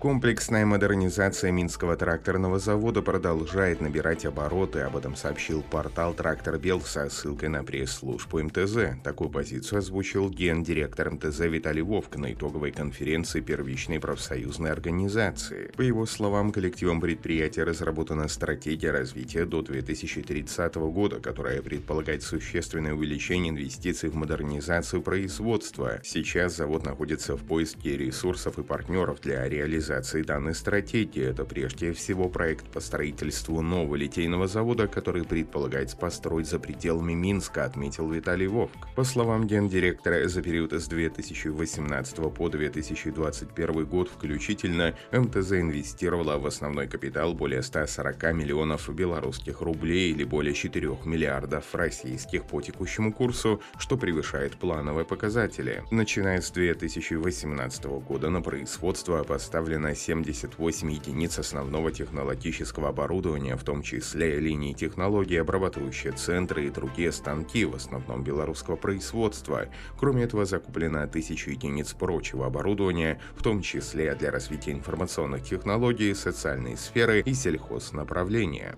Комплексная модернизация Минского тракторного завода продолжает набирать обороты, об этом сообщил портал «Трактор Бел» со ссылкой на пресс-службу МТЗ. Такую позицию озвучил гендиректор МТЗ Виталий Вовк на итоговой конференции первичной профсоюзной организации. По его словам, коллективом предприятия разработана стратегия развития до 2030 года, которая предполагает существенное увеличение инвестиций в модернизацию производства. Сейчас завод находится в поиске ресурсов и партнеров для реализации реализации данной стратегии. Это прежде всего проект по строительству нового литейного завода, который предполагается построить за пределами Минска, отметил Виталий Вовк. По словам гендиректора, за период с 2018 по 2021 год включительно МТЗ инвестировала в основной капитал более 140 миллионов белорусских рублей или более 4 миллиардов российских по текущему курсу, что превышает плановые показатели. Начиная с 2018 года на производство поставлено на 78 единиц основного технологического оборудования, в том числе линии технологий, обрабатывающие центры и другие станки, в основном белорусского производства. Кроме этого, закуплено 1000 единиц прочего оборудования, в том числе для развития информационных технологий, социальной сферы и сельхознаправления.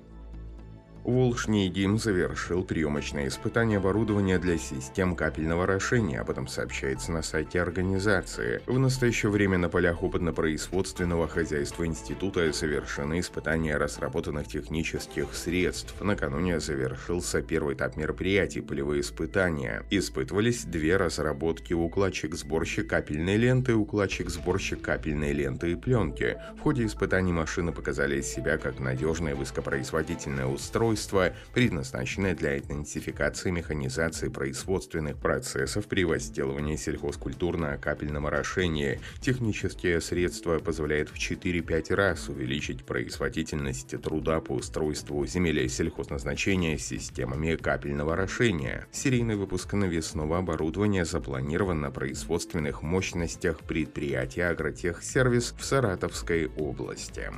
Волшнейгим завершил приемочное испытание оборудования для систем капельного орошения, об этом сообщается на сайте организации. В настоящее время на полях опытно-производственного хозяйства института совершены испытания разработанных технических средств. Накануне завершился первый этап мероприятий – полевые испытания. Испытывались две разработки – укладчик-сборщик капельной ленты, укладчик-сборщик капельной ленты и пленки. В ходе испытаний машины показали себя как надежное высокопроизводительное устройство, устройство, предназначенное для идентификации механизации производственных процессов при возделывании сельхозкультур на капельном орошении. Технические средства позволяют в 4-5 раз увеличить производительность труда по устройству земель сельхозназначения системами капельного орошения. Серийный выпуск навесного оборудования запланирован на производственных мощностях предприятия «Агротехсервис» в Саратовской области.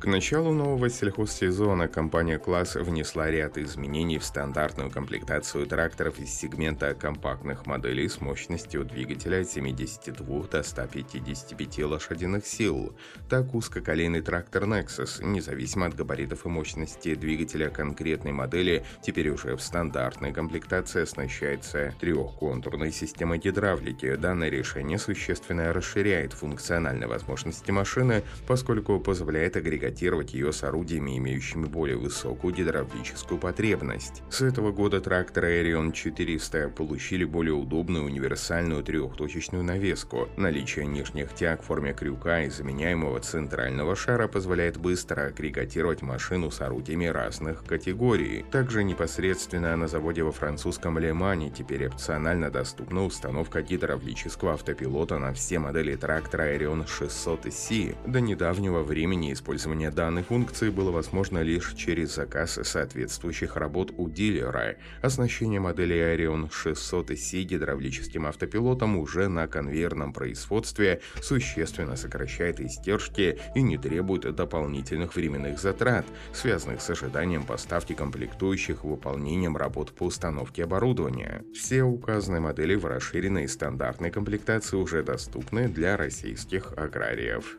К началу нового сельхозсезона компания «Класс» внесла ряд изменений в стандартную комплектацию тракторов из сегмента компактных моделей с мощностью двигателя от 72 до 155 лошадиных сил. Так узкоколейный трактор Nexus, независимо от габаритов и мощности двигателя конкретной модели, теперь уже в стандартной комплектации оснащается трехконтурной системой гидравлики. Данное решение существенно расширяет функциональные возможности машины, поскольку позволяет агрегировать котировать ее с орудиями, имеющими более высокую гидравлическую потребность. С этого года тракторы Aerion 400 получили более удобную универсальную трехточечную навеску. Наличие нижних тяг в форме крюка и заменяемого центрального шара позволяет быстро агрегатировать машину с орудиями разных категорий. Также непосредственно на заводе во французском Лемане теперь опционально доступна установка гидравлического автопилота на все модели трактора Aerion 600C. До недавнего времени использование Использование данной функции было возможно лишь через заказ соответствующих работ у дилера. Оснащение модели Arion 600C гидравлическим автопилотом уже на конвейерном производстве существенно сокращает издержки и не требует дополнительных временных затрат, связанных с ожиданием поставки комплектующих выполнением работ по установке оборудования. Все указанные модели в расширенной стандартной комплектации уже доступны для российских аграриев.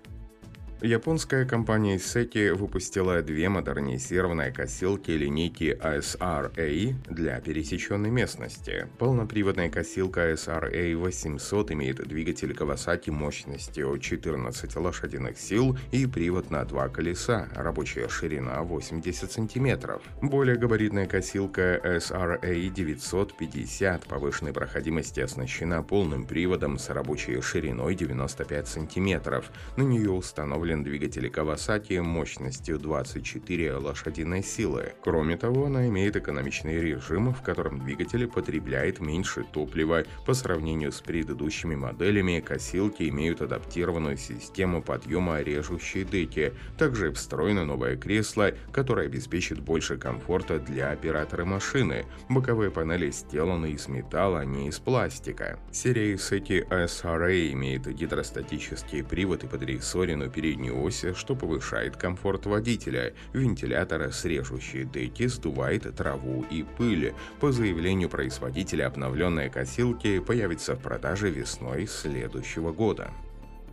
Японская компания Seki выпустила две модернизированные косилки линейки ASR-A для пересеченной местности. Полноприводная косилка ASR-A 800 имеет двигатель Kawasaki мощностью 14 лошадиных сил и привод на два колеса, рабочая ширина 80 см. Более габаритная косилка SRA 950 повышенной проходимости оснащена полным приводом с рабочей шириной 95 см. На нее установлен установлен двигатель Kawasaki мощностью 24 лошадиной силы. Кроме того, она имеет экономичный режим, в котором двигатель потребляет меньше топлива. По сравнению с предыдущими моделями, косилки имеют адаптированную систему подъема режущей деки. Также встроено новое кресло, которое обеспечит больше комфорта для оператора машины. Боковые панели сделаны из металла, а не из пластика. Серия Iseki SRA имеет гидростатический привод и подрессоренную переднюю переднюю ось, что повышает комфорт водителя. Вентилятор с режущей деки сдувает траву и пыль. По заявлению производителя, обновленные косилки появятся в продаже весной следующего года.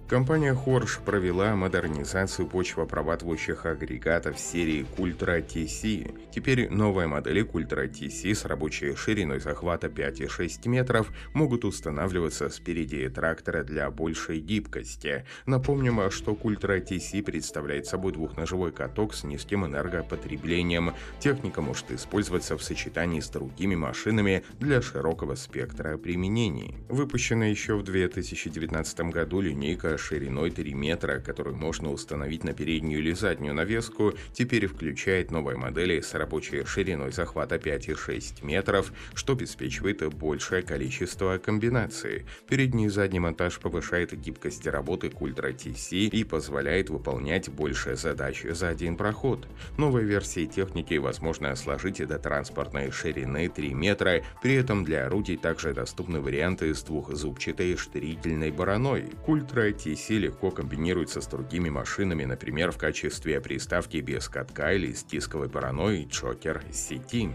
Компания Хорш провела модернизацию почвопроватывающих агрегатов серии Культра TC. Теперь новые модели Культра TC с рабочей шириной захвата 5,6 метров могут устанавливаться спереди трактора для большей гибкости. Напомним, что Культра TC представляет собой двухножевой каток с низким энергопотреблением. Техника может использоваться в сочетании с другими машинами для широкого спектра применений. Выпущена еще в 2019 году линейка шириной 3 метра, которую можно установить на переднюю или заднюю навеску, теперь включает новые модели с рабочей шириной захвата 5,6 метров, что обеспечивает большее количество комбинаций. Передний и задний монтаж повышает гибкость работы к Ultra TC и позволяет выполнять больше задач за один проход. Новой версии техники возможно сложить до транспортной ширины 3 метра, при этом для орудий также доступны варианты с двухзубчатой штрительной бараной. Ultra Т-10 легко комбинируется с другими машинами, например, в качестве приставки без катка или с дисковой паранойей Джокер сити.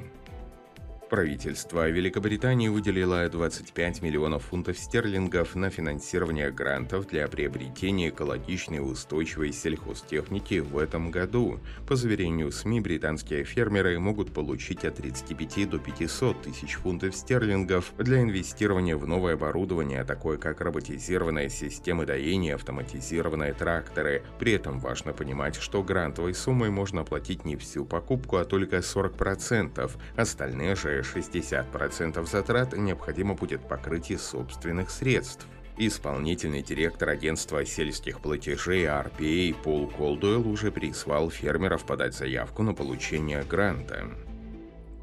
Правительство Великобритании выделило 25 миллионов фунтов стерлингов на финансирование грантов для приобретения экологичной и устойчивой сельхозтехники в этом году. По заверению СМИ, британские фермеры могут получить от 35 до 500 тысяч фунтов стерлингов для инвестирования в новое оборудование, такое как роботизированная система доения, автоматизированные тракторы. При этом важно понимать, что грантовой суммой можно оплатить не всю покупку, а только 40%. Остальные же 60% затрат необходимо будет покрыть из собственных средств. Исполнительный директор агентства сельских платежей RPA Пол Колдуэлл уже прислал фермеров подать заявку на получение гранта.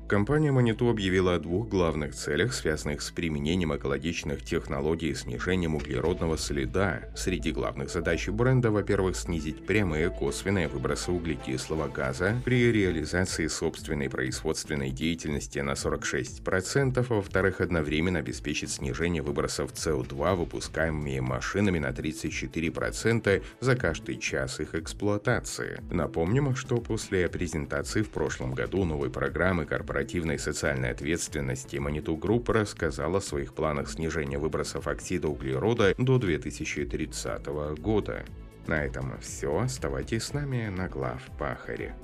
Компания Manitou объявила о двух главных целях, связанных с применением экологичных технологий и снижением углеродного следа. Среди главных задач бренда, во-первых, снизить прямые косвенные выбросы углекислого газа при реализации собственной производственной деятельности на 46%, а во-вторых, одновременно обеспечить снижение выбросов СО2, выпускаемыми машинами на 34% за каждый час их эксплуатации. Напомним, что после презентации в прошлом году новой программы корпорации корпоративной социальной ответственности Manitou Group рассказал о своих планах снижения выбросов оксида углерода до 2030 года. На этом все. Оставайтесь с нами на глав Пахаре.